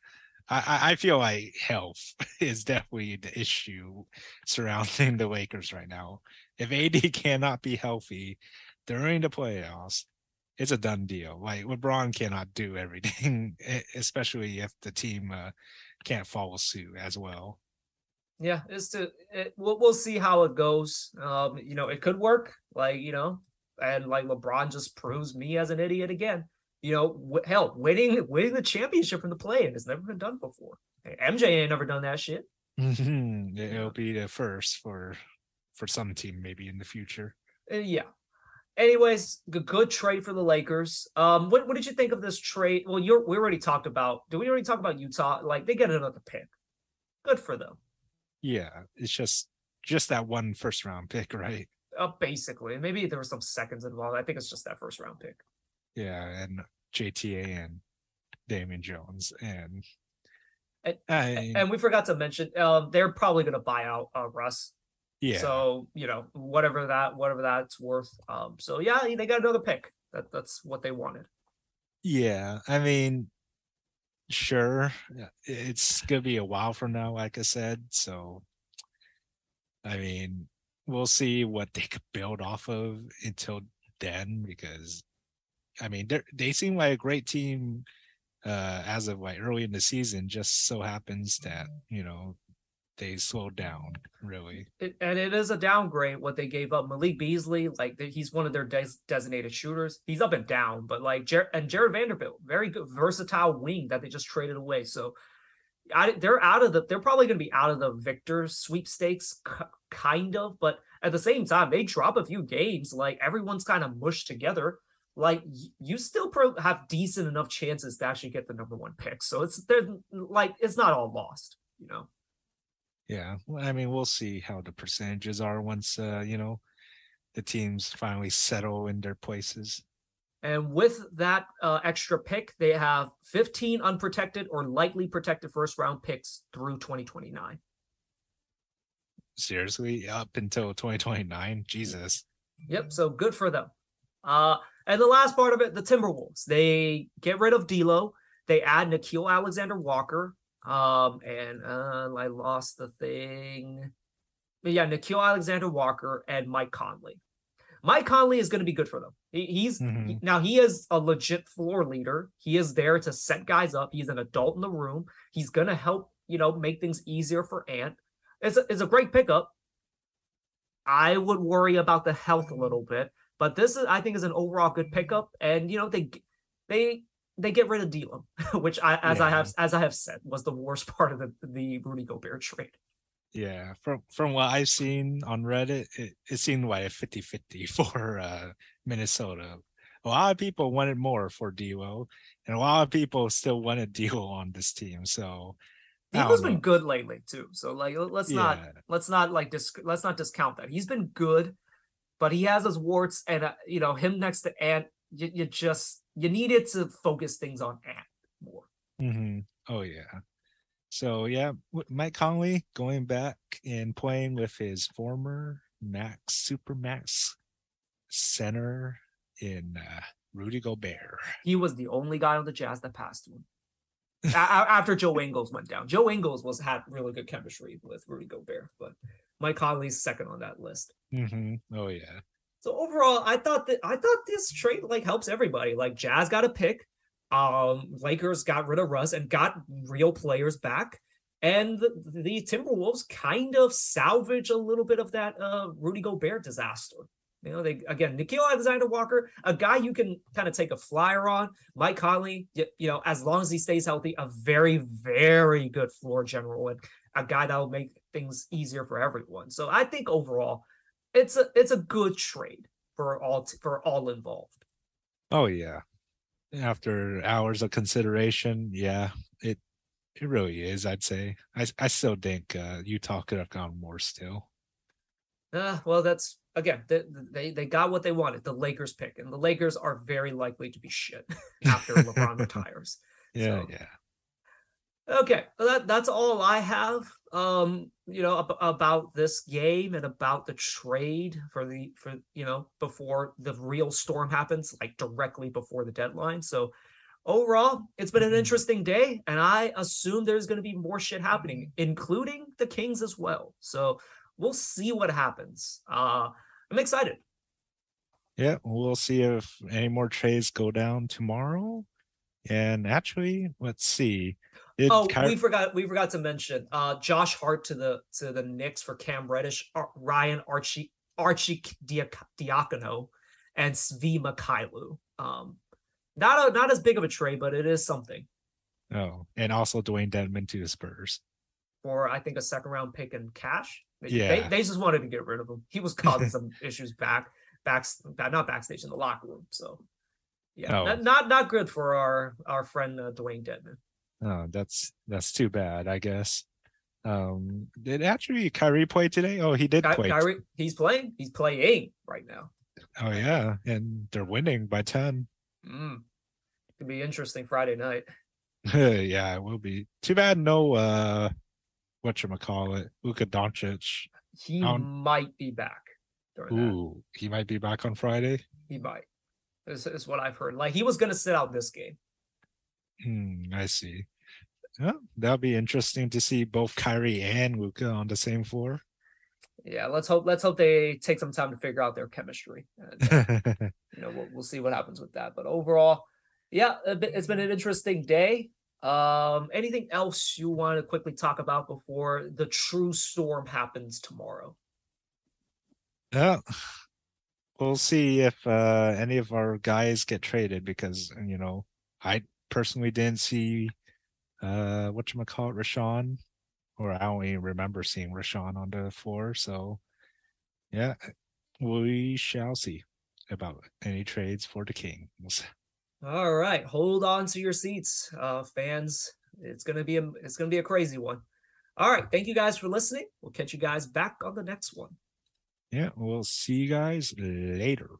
Speaker 2: I, I feel like health is definitely the issue surrounding the Lakers right now. If AD cannot be healthy during the playoffs, it's a done deal. Like LeBron cannot do everything, especially if the team uh, can't follow suit as well.
Speaker 1: yeah, it's to it, we'll we'll see how it goes. Um, you know, it could work, like you know, and like LeBron just proves me as an idiot again. You know, w- hell, winning winning the championship from the play-in has never been done before. MJ ain't never done that shit.
Speaker 2: It'll be the first for for some team maybe in the future.
Speaker 1: Uh, yeah. Anyways, good, good trade for the Lakers. Um, what what did you think of this trade? Well, you're we already talked about. Did we already talk about Utah? Like they get another pick. Good for them.
Speaker 2: Yeah, it's just just that one first round pick, right?
Speaker 1: Uh, basically, maybe there were some seconds involved. I think it's just that first round pick.
Speaker 2: Yeah, and JTA and Damian Jones and
Speaker 1: And-
Speaker 2: I,
Speaker 1: And we forgot to mention, um, they're probably going to buy out uh, Russ.
Speaker 2: yeah,
Speaker 1: So you know, whatever that whatever that's worth. Um, so yeah, they got another pick. That that's what they wanted.
Speaker 2: yeah. I mean, sure, it's gonna be a while from now, like I said. So, I mean, we'll see what they could build off of until then, because I mean, they they seem like a great team uh as of like early in the season. Just so happens that you know they slowed down really.
Speaker 1: It, and it is a downgrade what they gave up. Malik Beasley, like he's one of their des- designated shooters. He's up and down, but like Jer- and Jared Vanderbilt, very good versatile wing that they just traded away. So I, they're out of the. They're probably going to be out of the victor sweepstakes, k- kind of. But at the same time, they drop a few games. Like everyone's kind of mushed together. Like you still pro- have decent enough chances to actually get the number one pick. So it's they're like it's not all lost, you know.
Speaker 2: Yeah, well, I mean, we'll see how the percentages are once uh, you know the teams finally settle in their places.
Speaker 1: And with that uh, extra pick, they have 15 unprotected or lightly protected first round picks through 2029.
Speaker 2: Seriously, up until 2029, Jesus.
Speaker 1: Yep. So good for them. Uh, and the last part of it, the Timberwolves, they get rid of D'Lo. They add Nickeil Alexander Walker, Um, and uh, I lost the thing. But yeah, Nickeil Alexander Walker and Mike Conley. Mike Conley is going to be good for them. He, he's
Speaker 2: Mhm.
Speaker 1: he- now he is a legit floor leader. He is there to set guys up. He's an adult in the room. He's going to help you know make things easier for Ant. It's a, it's a great pickup. I would worry about the health a little bit, but this is I think is an overall good pickup. And you know they they they get rid of D'Lo, which I as I have as I have said was the worst part of the the Rudy Gobert trade.
Speaker 2: Yeah, from from what I've seen on Reddit, it, it seemed like a 50-50 for uh, Minnesota. A lot of people wanted more for D'Lo, and a lot of people still wanted D'Lo on this team. So
Speaker 1: D'Lo's been good lately too. So like let's not let's not like dis- let's not discount that. He's been good, but he has his warts and uh, you know him next to Ant you, you just you needed to focus things on Ant more.
Speaker 2: hmm Oh yeah. So yeah, Mike Conley going back and playing with his former max super max center in uh, Rudy Gobert.
Speaker 1: He was the only guy on the Jazz that passed him. After Joe Ingles went down. Joe Ingles was had really good chemistry with Rudy Gobert, but Mike Conley's second on that list.
Speaker 2: hmm Oh yeah.
Speaker 1: So overall, I thought that I thought this trade like helps everybody. Like Jazz got a pick, um, Lakers got rid of Russ and got real players back, and the, the Timberwolves kind of salvage a little bit of that uh Rudy Gobert disaster. You know, they again, Nickeil Alexander Walker, a guy you can kind of take a flyer on. Mike Conley, y- you know, as long as he stays healthy, a very, very good floor general and a guy that will make things easier for everyone. So I think overall, it's a it's a good trade for all for all involved.
Speaker 2: Oh yeah. After hours of consideration, yeah, it it really is. I'd say. I I still think uh, Utah could have gone more still.
Speaker 1: Uh, well, that's again they, they they got what they wanted. The Lakers pick, and the Lakers are very likely to be shit after LeBron retires.
Speaker 2: Yeah,
Speaker 1: So-
Speaker 2: yeah.
Speaker 1: Okay, well, that that's all I have. Um, you know ab- about this game and about the trade for the for you know before the real storm happens, like directly before the deadline. So overall, it's been an
Speaker 2: Mhm.
Speaker 1: interesting day, and I assume there's going to be more shit happening, including the Kings as well. So we'll see what happens. Uh, I'm excited.
Speaker 2: Yeah, we'll see if any more trades go down tomorrow. And actually, let's see. Did
Speaker 1: Oh,
Speaker 2: Ky-
Speaker 1: we forgot we forgot to mention uh Josh Hart to the to the Knicks for Cam Reddish, Ar- Ryan Archie Archie Diac- Diacono, and Svi Mykhailiuk. Um, not a not as big of a trade, but it is something
Speaker 2: oh, and also Dewayne Dedmon to the Spurs.
Speaker 1: for I think a second round pick and cash. They, they,
Speaker 2: Yeah.
Speaker 1: they just wanted to get rid of him. He was causing some issues back back not backstage in the locker room. So yeah,
Speaker 2: Oh.
Speaker 1: not, not not good for our our friend uh, Dewayne Dedmon.
Speaker 2: Oh, that's that's too bad, I guess. Um, did actually Kyrie play today? Oh, he did
Speaker 1: Ky-
Speaker 2: play.
Speaker 1: Kyrie, he's playing. He's playing right now.
Speaker 2: Oh yeah, and they're winning by ten.
Speaker 1: Mm. Could be interesting Friday night.
Speaker 2: yeah, it will be. Too bad no uh what you call it, Luka Doncic.
Speaker 1: He might be back during that.
Speaker 2: Ooh, he might be back on Friday.
Speaker 1: He might. This is what I've heard. Like he was gonna sit out this game.
Speaker 2: Hmm, I see. Yeah, that'll be interesting to see both Kyrie and Luka on the same floor.
Speaker 1: Yeah, let's hope let's hope they take some time to figure out their chemistry. And, uh, you know, we'll, we'll see what happens with that. But overall, yeah, it's been an interesting day. Um, anything else you want to quickly talk about before the true storm happens tomorrow?
Speaker 2: yeah. We'll see if uh any of our guys get traded because you know, I personally didn't see uh what you call it, Richaun, or I don't even remember seeing Richaun on the floor. So yeah, we shall see about any trades for the Kings.
Speaker 1: All right, hold on to your seats, uh, fans. It's gonna be a it's gonna be a crazy one. All right, thank you guys for listening. We'll catch you guys back on the next one.
Speaker 2: Yeah, we'll see you guys later.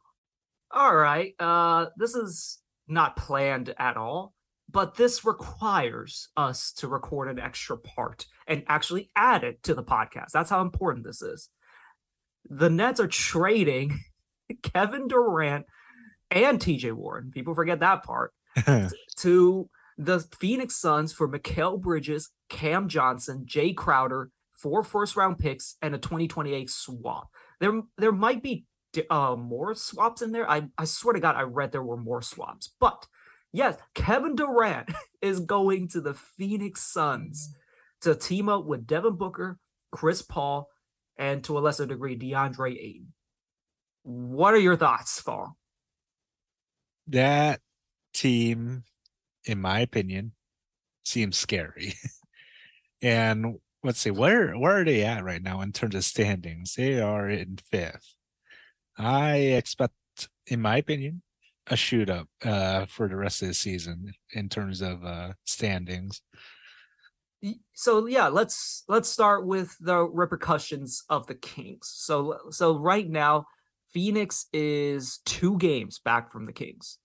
Speaker 1: All right, uh, this is not planned at all, but this requires us to record an extra part and actually add it to the podcast. That's how important this is. The Nets are trading Kevin Durant and TJ Warren. People forget that part. to the Phoenix Suns for Mikal Bridges, Cam Johnson, Jae Crowder, four first round picks, and a 2028 swap. There, there might be uh, more swaps in there. I, I swear to God, I read there were more swaps. But yes, Kevin Durant is going to the Phoenix Suns to team up with Devin Booker, Chris Paul, and to a lesser degree, DeAndre Ayton. What are your thoughts, Fall?
Speaker 2: That team, in my opinion, seems scary. and let's see, where where are they at right now in terms of standings? They are in fifth. I expect, in my opinion, a shoot up uh, for the rest of the season in terms of uh, standings.
Speaker 1: So yeah, let's let's start with the repercussions of the Kings. So so right now, Phoenix is two games back from the Kings.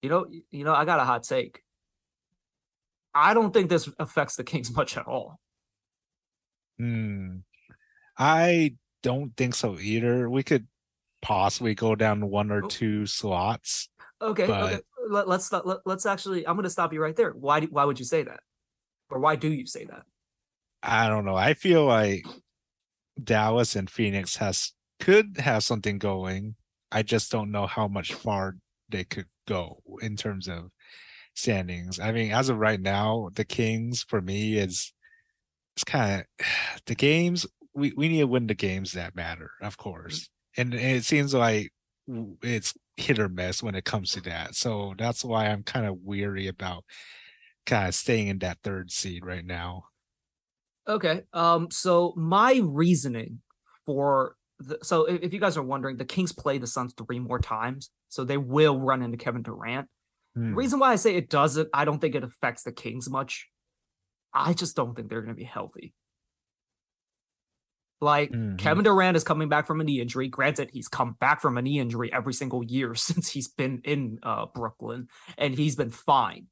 Speaker 1: You know, you know, I got a hot take. I don't think this affects the Kings much at all.
Speaker 2: Hmm. I don't think so either. We could possibly go down one or oh. two slots.
Speaker 1: Okay, but... okay. Let, us let, let's actually. I'm going to stop you right there. Why? Do, why would you say that, or why do you say that?
Speaker 2: I don't know. I feel like Dallas and Phoenix has could have something going. I just don't know how much far they could go in terms of standings. I mean, as of right now, the Kings for me is it's kind of the games we, we need to win the games that matter, of course and it seems like it's hit or miss when it comes to that. So that's why I'm kind of weary about kind of staying in that third seed right now.
Speaker 1: Okay. Um. So my reasoning for the so if, if you guys are wondering, the Kings play the Suns three more times, so they will run into Kevin Durant. Hmm. Reason why I say it doesn't, I don't think it affects the Kings much. I just don't think they're going to be healthy. Like mm-hmm. Kevin Durant is coming back from a knee injury. Granted, he's come back from a knee injury every single year since he's been in uh, Brooklyn, and he's been fine.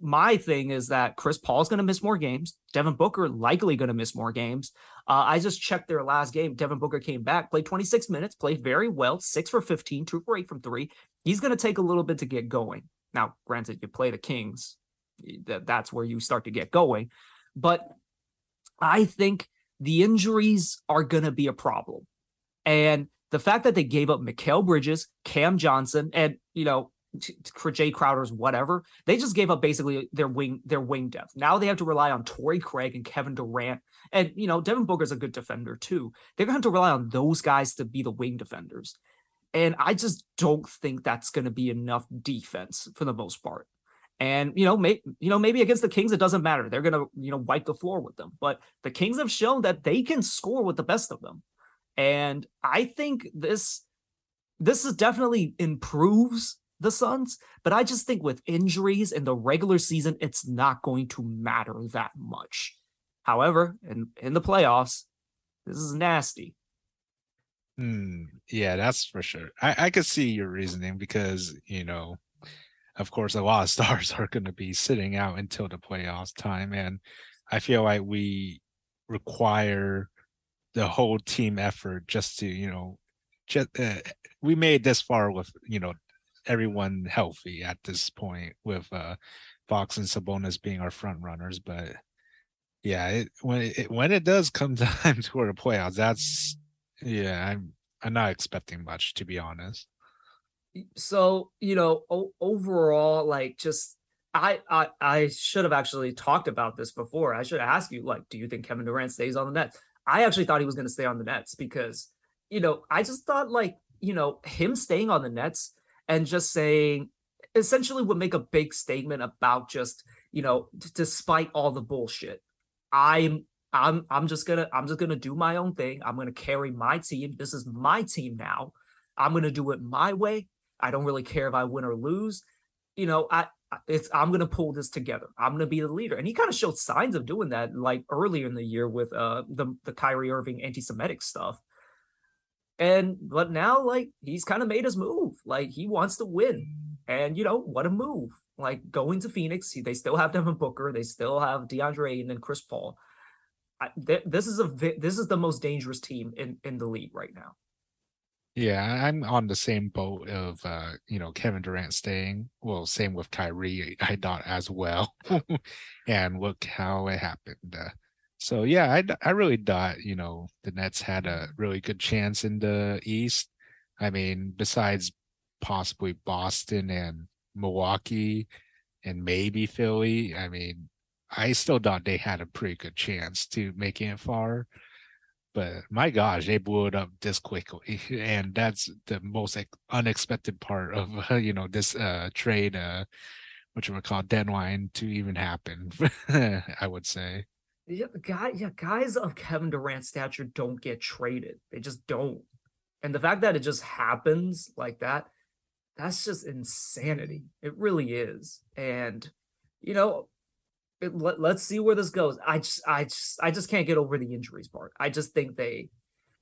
Speaker 1: My thing is that Chris Paul's going to miss more games. Devin Booker likely going to miss more games. Uh, I just checked their last game. Devin Booker came back, played 26 minutes, played very well, six for 15, two for eight from three. He's going to take a little bit to get going. Now, granted, you play the Kings, that that's where you start to get going. But I think the injuries are going to be a problem. And the fact that they gave up Mikal Bridges, Cam Johnson, and, you know, for Jae Crowder's whatever, they just gave up basically their wing their wing depth. Now they have to rely on Torrey Craig and Kevin Durant, and you know Devin Booker's a good defender too. They're gonna have to rely on those guys to be the wing defenders, and I just don't think that's gonna be enough defense for the most part. And you know, may, you know, maybe against the Kings, it doesn't matter. They're gonna, you know, wipe the floor with them. But the Kings have shown that they can score with the best of them. And I think this this is definitely improves the Suns, but I just think with injuries in the regular season, it's not going to matter that much. However, in, in the playoffs, this is nasty.
Speaker 2: Hmm. yeah, that's for sure. I, I could see your reasoning because, you know, of course, a lot of stars are going to be sitting out until the playoffs time. And I feel like we require the whole team effort just to, you know, just, uh, we made this far with, you know, everyone healthy at this point with uh, Fox and Sabonis being our front runners. But yeah, it, when it, when it does come time toward the playoffs, that's yeah, I'm I'm not expecting much to be honest
Speaker 1: so you know o- overall like just I, I I should have actually talked about this before. I should ask you, like, do you think Kevin Durant stays on the Nets? I actually thought he was going to stay on the Nets because, you know, I just thought like, you know, him staying on the Nets and just saying essentially would make a big statement about just, you know, despite all the bullshit, I'm I'm I'm just gonna I'm just gonna do my own thing. I'm gonna carry my team. This is my team now. I'm gonna do it my way. I don't really care if I win or lose. You know, I it's I'm gonna pull this together. I'm gonna be the leader. And he kind of showed signs of doing that like earlier in the year with uh the the Kyrie Irving anti-Semitic stuff. And but now like he's kind of made his move. Like he wants to win. And you know, what a move. Like going to Phoenix, they still have Devin Booker, they still have DeAndre Ayton and Chris Paul. I, th- this is a this is the most dangerous team in in the league right now.
Speaker 2: Yeah, I'm on the same boat of uh, you know, Kevin Durant staying. Well, same with Kyrie, I thought as well. and look how it happened. Uh, so yeah, I I really thought, you know, the Nets had a really good chance in the East. I mean, besides possibly Boston and Milwaukee and maybe Philly, I mean, I still thought they had a pretty good chance to making it far but my gosh, they blew it up this quickly, and that's the most unexpected part of uh, you know this uh, trade, uh, which we call deadline to even happen. I would say.
Speaker 1: Yeah, guy, yeah, guys of Kevin Durant's stature don't get traded. They just don't. And the fact that it just happens like that, that's just insanity. It really is. And you know, let, us see where this goes. I just, I just, I just can't get over the injuries part. I just think they,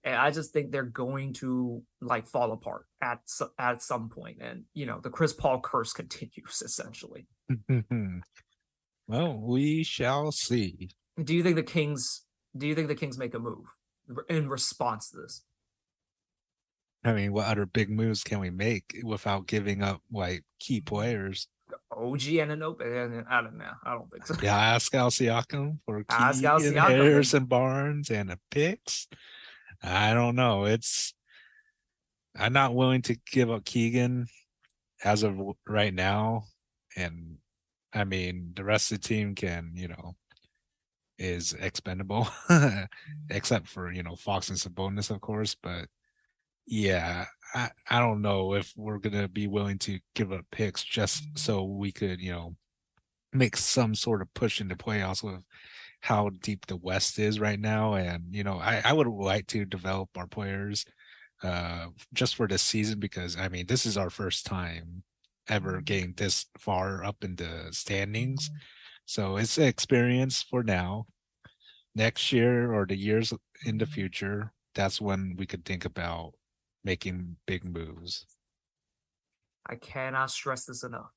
Speaker 1: I just think they're going to like fall apart at at some point, and you know the Chris Paul curse continues essentially.
Speaker 2: well, we shall see.
Speaker 1: Do you think the Kings? Do you think the Kings make a move in response to this?
Speaker 2: I mean, what other big moves can we make without giving up like key players?
Speaker 1: OG Anunoby. I don't know. I don't think so.
Speaker 2: Yeah, Pascal Siakam for Pascal Siakam. Harrison Barnes and the picks. I don't know. It's I'm not willing to give up Keegan as of right now. And I mean the rest of the team can, you know, is expendable, except for, you know, Fox and Sabonis, of course. But yeah, I, I don't know if we're gonna be willing to give up picks just so we could, you know, make some sort of push into playoffs with how deep the West is right now. And, you know, I, I would like to develop our players uh just for this season because I mean this is our first time ever mm-hmm. getting this far up in the standings. Mm-hmm. So it's an experience for now. Next year or the years in the mm-hmm. future, that's when we could think about making big moves.
Speaker 1: I cannot stress this enough.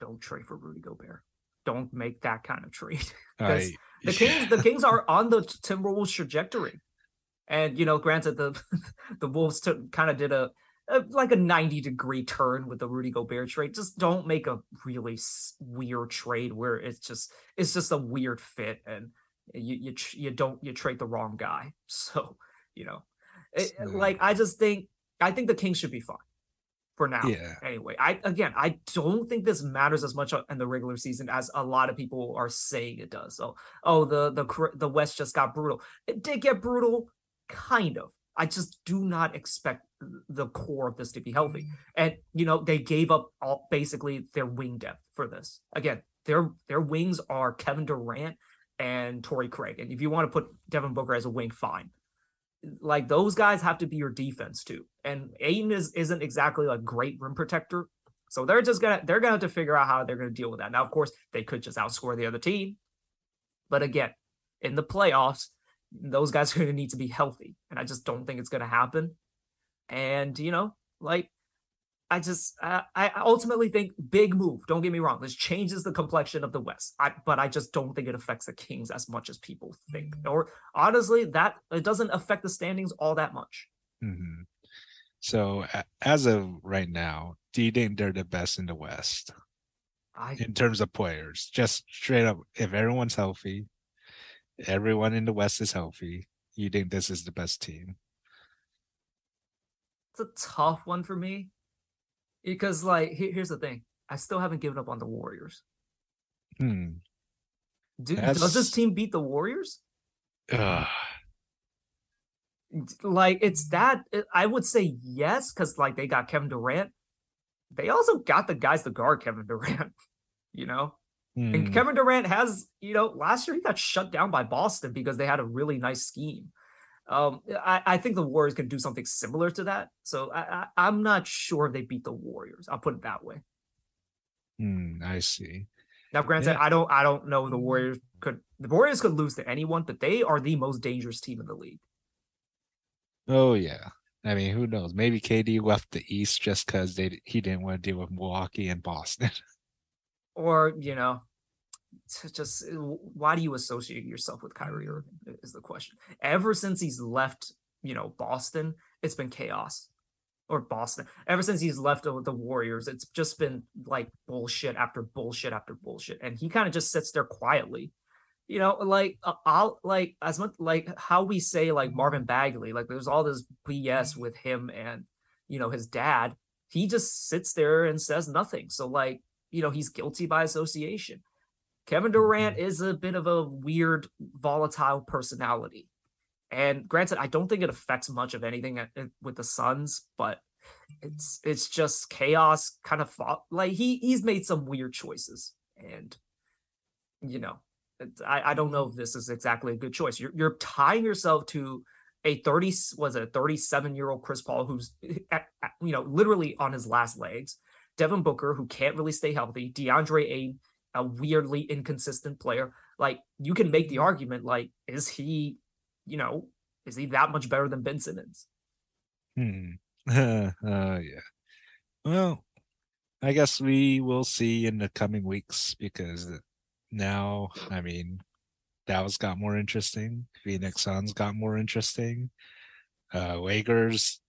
Speaker 1: Don't trade for Rudy Gobert. Don't make that kind of trade. I, the Kings, the Kings are on the Timberwolves trajectory. And you know, granted, the the Wolves t- kind of did a, a, like a ninety degree turn with the Rudy Gobert trade. Just don't make a really weird trade where it's just it's just a weird fit, and you you you don't you trade the wrong guy. So you know, Eh, it, like I just think I think the Kings should be fine for now. Yeah. Anyway, I again I don't think this matters as much in the regular season as a lot of people are saying it does. So oh the the the West just got brutal. It did get brutal, kind of. I just do not expect the core of this to be healthy. Mm. And you know they gave up all basically their wing depth for this. Again, their their wings are Kevin Durant and Torrey Craig. And if you want to put Devin Booker as a wing, fine like those guys have to be your defense too. And Ayton is isn't exactly a great rim protector. So they're just gonna they're gonna have to figure out how they're gonna deal with that. Now, of course, they could just outscore the other team. But again, in the playoffs, those guys are gonna need to be healthy. And I just don't think it's gonna happen. And you know, like I just uh, I ultimately think big move. Don't get me wrong. This changes the complexion of the West. I, but I just don't think it affects the Kings as much as people think. Mm-hmm. Or honestly, that it doesn't affect the standings all that much.
Speaker 2: Mm-hmm. So as of right now, do you think they're the best in the West I, in terms of players? Just straight up, if everyone's healthy, everyone in the West is healthy, you think this is the best team?
Speaker 1: It's a tough one for me because like here's the thing i still haven't given up on the warriors.
Speaker 2: Hmm.
Speaker 1: Do, does this team beat the warriors?
Speaker 2: Uh.
Speaker 1: like it's that i would say yes because like they got kevin durant. They also got the guys to guard kevin durant you know? Hmm. and kevin durant has you know last year he got shut down by boston because they had a really nice scheme um, I, I think the Warriors can do something similar to that. So I, I, am not sure if they beat the Warriors. I'll put it that way.
Speaker 2: Hmm, I see.
Speaker 1: Now, granted, yeah. I don't I don't know the Warriors could the Warriors could lose to anyone, but they are the most dangerous team in the league.
Speaker 2: Oh yeah. I mean, who knows? Maybe KD left the East just because they he didn't want to deal with Milwaukee and Boston.
Speaker 1: or you know, just uh, why do you associate yourself with Kyrie Irving is the question. Ever since he's left, you know, Boston, it's been chaos. or Boston. Ever since he's left the Warriors, it's just been like bullshit after bullshit after bullshit, and he kind of just sits there quietly. You know, like uh, I'll like as much like how we say like Marvin Bagley, like there's all this BS with him and you know his dad. He just sits there and says nothing. So like you know he's guilty by association. Kevin Durant mm-hmm. is a bit of a weird, volatile personality. And granted, I don't think it affects much of anything uh, uh, with the Suns, but it's it's just chaos kind of fought. like he he's made some weird choices and you know I, I don't know if this is exactly a good choice you're, you're tying yourself to a 30 was a 37 year old chris paul who's you know literally on his last legs devin booker who can't really stay healthy deandre ayton a weirdly inconsistent player like you can make the argument like is he you know, is he that much better than Ben Simmons?
Speaker 2: Hmm. uh, yeah. Well, I guess we will see in the coming weeks because now, I mean, Dallas got more interesting. Phoenix Suns got more interesting. Uh Lakers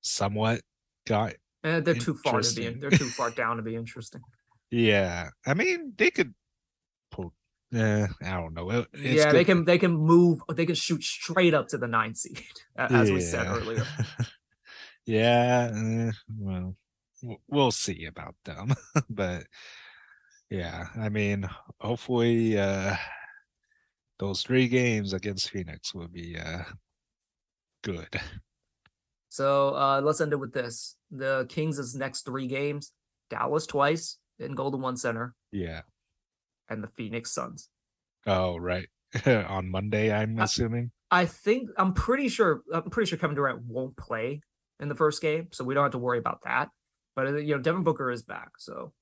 Speaker 2: somewhat got.
Speaker 1: Eh, they're too far to be. They're too far down to be interesting.
Speaker 2: Yeah, I mean, they could pull yeah, I don't know. It,
Speaker 1: yeah, good. they can they can move. They can shoot straight up to the nine seed, as yeah. we said earlier.
Speaker 2: yeah, uh, well, we'll see about them, but yeah, I mean, hopefully, uh those three games against Phoenix will be uh good.
Speaker 1: So uh let's end it with this: the Kings' next three games: Dallas twice in Golden One Center.
Speaker 2: Yeah
Speaker 1: and the Phoenix Suns.
Speaker 2: Oh, right. On Monday, I'm assuming.
Speaker 1: I think I'm pretty sure I'm pretty sure Kevin Durant won't play in the first game, so we don't have to worry about that. But uh, you know, Devin Booker is back, so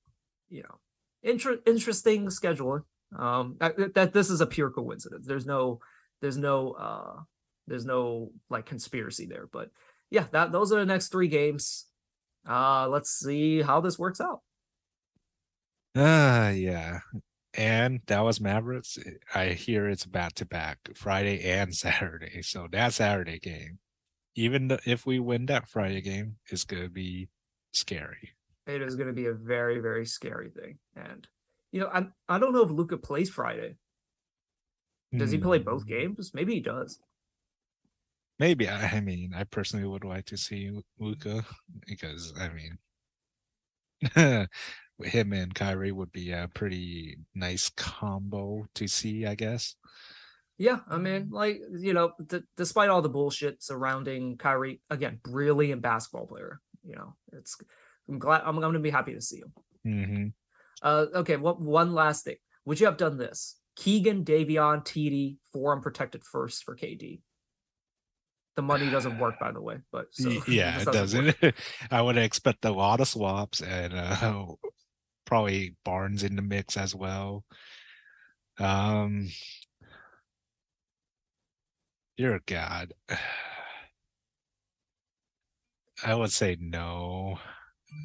Speaker 1: you know, inter- interesting scheduling. Um, that, that this is a pure coincidence. There's no, there's no, uh, there's no like conspiracy there. But yeah, that those are the next three games. Uh, let's see how this works out.
Speaker 2: Ah, uh, yeah and Dallas Mavericks, eh, I hear it's back to back Friday and Saturday. So that Saturday game, even if we win that Friday game, is going to be scary.
Speaker 1: It is going to be a very, very scary thing. And, you know, I, I don't know if Luka plays Friday. Does he play both hmm. games? Maybe he does.
Speaker 2: Maybe. I mean, I personally would like to see Luka because, I mean, him and Kyrie would be a pretty nice combo to see, I guess.
Speaker 1: Yeah, I mean, like you know, d- despite all the bullshit surrounding Kyrie, again, brilliant basketball player. You know, it's I'm glad I'm, I'm going to be happy to see him.
Speaker 2: Mm-hmm.
Speaker 1: Uh, okay, what one last thing? Would you have done this? Keegan, Davion, TD, four unprotected first for KD. The money doesn't work, by the way, but so,
Speaker 2: yeah, it doesn't. I would expect a lot of swaps and uh, probably Barnes in the mix as well. Um, dear God, I would say no.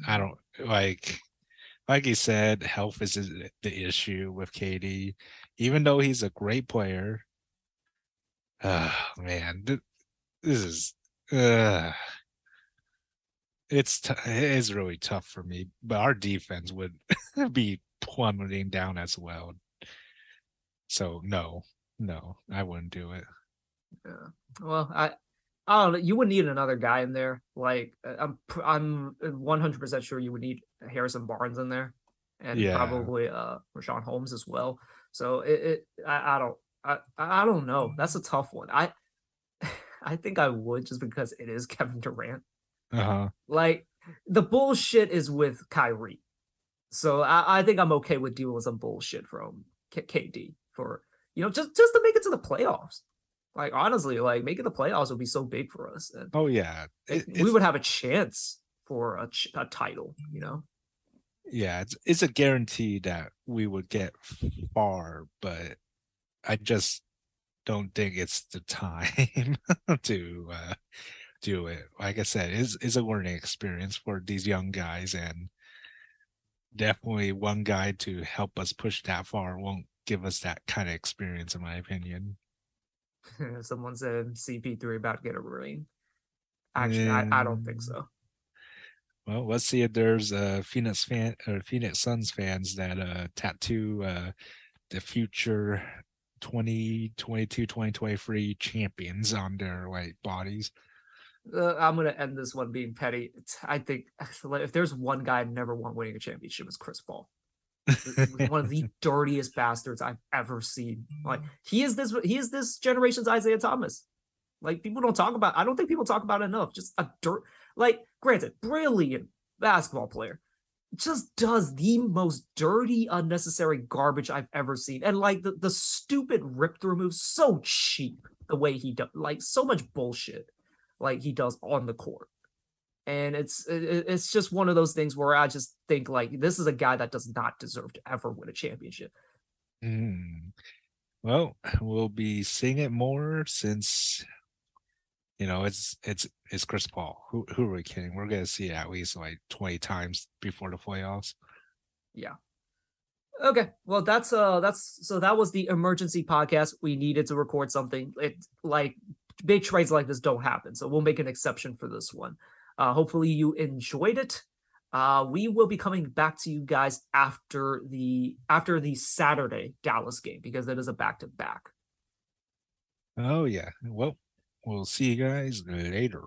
Speaker 2: I don't like, like you said, health is the issue with KD. Even though he's a great player, uh, man, this is. Uh, it's t- it is really tough for me, but our defense would be plummeting down as well. So no, no, I wouldn't do it.
Speaker 1: Yeah. Well, I I don't know. You would need another guy in there. Like uh, I'm I'm 100 percent sure you would need Harrison Barnes in there, and yeah. probably uh Richaun Holmes as well. So it, it I, I don't I I don't know. That's a tough one. I I think I would just because it is Kevin Durant.
Speaker 2: Uh-huh.
Speaker 1: Like the bullshit is with Kyrie. So I, I think I'm okay with dealing with some bullshit from K- KD for you know just just to make it to the playoffs. Like honestly, like making the playoffs would be so big for us. And
Speaker 2: oh yeah,
Speaker 1: it, we would have a chance for a, a title. You know.
Speaker 2: Yeah, it's it's a guarantee that we would get far, but I just don't think it's the time to uh, do it. Like I said, is is a learning experience for these young guys, and definitely one guy to help us push that far won't give us that kind of experience, in my opinion.
Speaker 1: Someone said CP3 about to get a ring. Actually, I, I don't think so.
Speaker 2: Well, let's see if there's a uh, Phoenix fan or Phoenix Suns fans that uh tattoo uh the future 2022 2023 champions on their like bodies.
Speaker 1: Uh, I'm gonna end this one being petty. I think if there's one guy I never want winning a championship, it's Chris Paul. one of the dirtiest bastards I've ever seen. Like he is this he is this generation's Isiah Thomas. Like people don't talk about. I don't think people talk about enough. Just a dirt. Like granted, brilliant basketball player, just does the most dirty, unnecessary garbage I've ever seen. And like the the stupid rip through moves, so cheap the way he does. Like so much bullshit. Like he does on the court and it's it's just one of those things where I just think like this is a guy that does not deserve to ever win a championship.
Speaker 2: Mm. Well, we'll be seeing it more since you know it's it's it's Chris Paul. Who who are we kidding? We're gonna see it at least like twenty times before the playoffs.
Speaker 1: Yeah. Okay. Well, that's uh that's so that was the emergency podcast. We needed to record something. It like big trades like this don't happen, so we'll make an exception for this one. Uh, hopefully you enjoyed it. Uh, we will be coming back to you guys after the after the Saturday Dallas game because it is a back to back.
Speaker 2: Oh yeah. Well, we'll see you guys later.